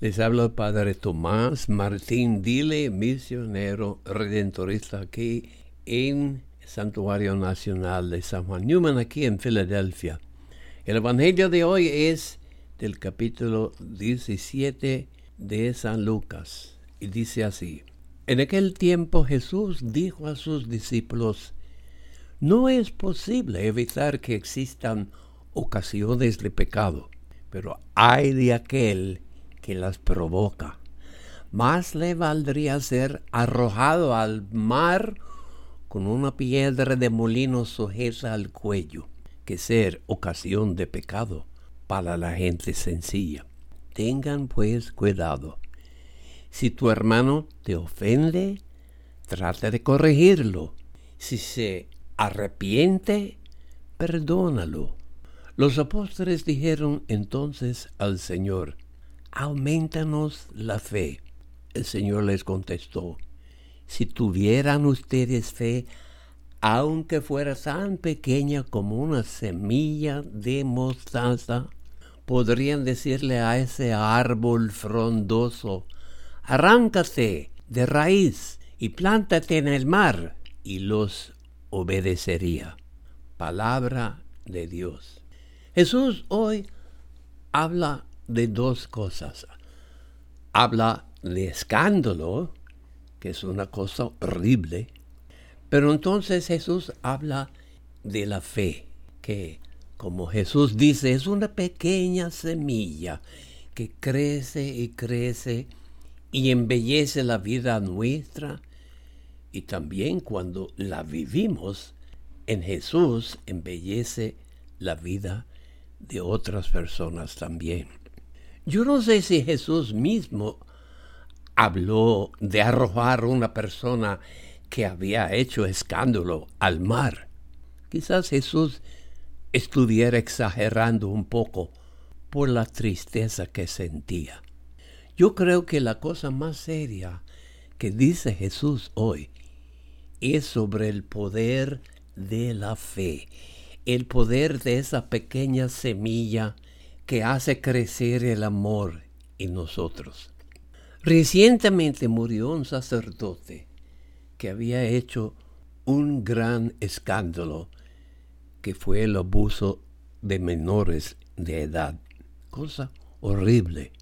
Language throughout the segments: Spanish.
les habla Padre Tomás Martín Dile, misionero redentorista aquí en Santuario Nacional de San Juan Newman, aquí en Filadelfia. El Evangelio de hoy es del capítulo 17 de San Lucas y dice así. En aquel tiempo Jesús dijo a sus discípulos, no es posible evitar que existan ocasiones de pecado, pero hay de aquel que las provoca. Más le valdría ser arrojado al mar con una piedra de molino sujeta al cuello que ser ocasión de pecado para la gente sencilla. Tengan pues cuidado. Si tu hermano te ofende, trata de corregirlo. Si se arrepiente, perdónalo. Los apóstoles dijeron entonces al Señor, aumentanos la fe. El Señor les contestó, si tuvieran ustedes fe, aunque fuera tan pequeña como una semilla de mostaza, podrían decirle a ese árbol frondoso, arráncate de raíz y plántate en el mar, y los obedecería. Palabra de Dios. Jesús hoy habla de dos cosas. Habla de escándalo, que es una cosa horrible, pero entonces Jesús habla de la fe, que como Jesús dice, es una pequeña semilla que crece y crece y embellece la vida nuestra y también cuando la vivimos en Jesús embellece la vida de otras personas también. Yo no sé si Jesús mismo habló de arrojar una persona que había hecho escándalo al mar. Quizás Jesús estuviera exagerando un poco por la tristeza que sentía. Yo creo que la cosa más seria que dice Jesús hoy es sobre el poder de la fe, el poder de esa pequeña semilla que hace crecer el amor en nosotros. Recientemente murió un sacerdote que había hecho un gran escándalo, que fue el abuso de menores de edad. Cosa horrible.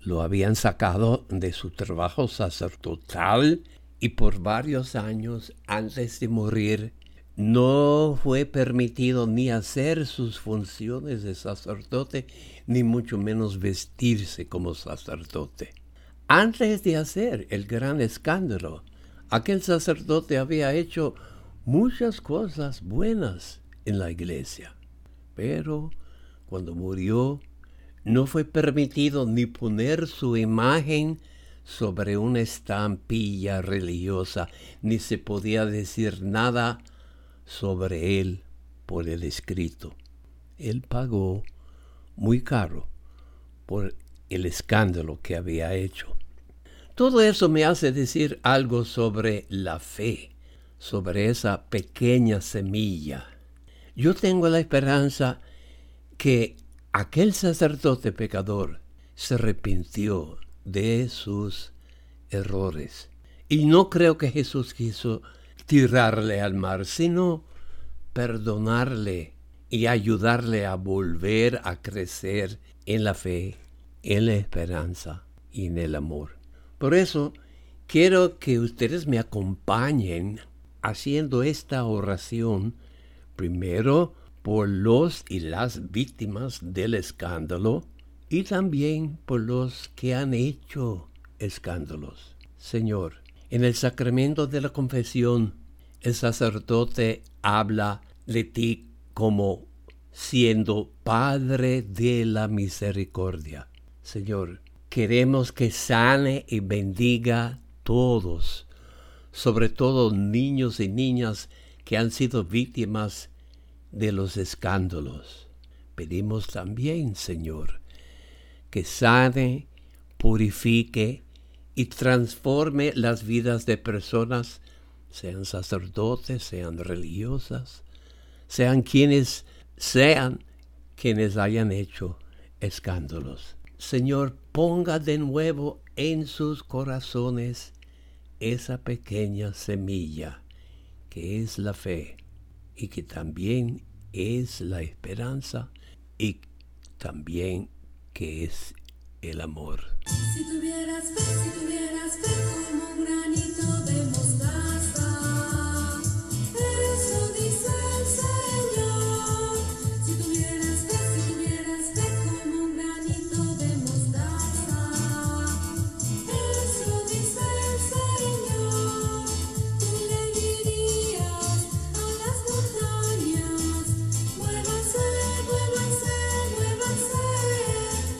Lo habían sacado de su trabajo sacerdotal y por varios años antes de morir no fue permitido ni hacer sus funciones de sacerdote, ni mucho menos vestirse como sacerdote. Antes de hacer el gran escándalo, aquel sacerdote había hecho muchas cosas buenas en la iglesia, pero cuando murió no fue permitido ni poner su imagen sobre una estampilla religiosa, ni se podía decir nada sobre él por el escrito. Él pagó muy caro por el escándalo que había hecho. Todo eso me hace decir algo sobre la fe, sobre esa pequeña semilla. Yo tengo la esperanza que aquel sacerdote pecador se arrepintió de sus errores. Y no creo que Jesús quiso tirarle al mar, sino perdonarle y ayudarle a volver a crecer en la fe, en la esperanza y en el amor. Por eso quiero que ustedes me acompañen haciendo esta oración primero por los y las víctimas del escándalo y también por los que han hecho escándalos. Señor, en el sacramento de la confesión el sacerdote habla de ti como siendo Padre de la misericordia. Señor, Queremos que sane y bendiga todos, sobre todo niños y niñas que han sido víctimas de los escándalos. Pedimos también, Señor, que sane, purifique y transforme las vidas de personas, sean sacerdotes, sean religiosas, sean quienes sean quienes hayan hecho escándalos. Señor, ponga de nuevo en sus corazones esa pequeña semilla que es la fe y que también es la esperanza y también que es el amor. Si tuvieras fe, si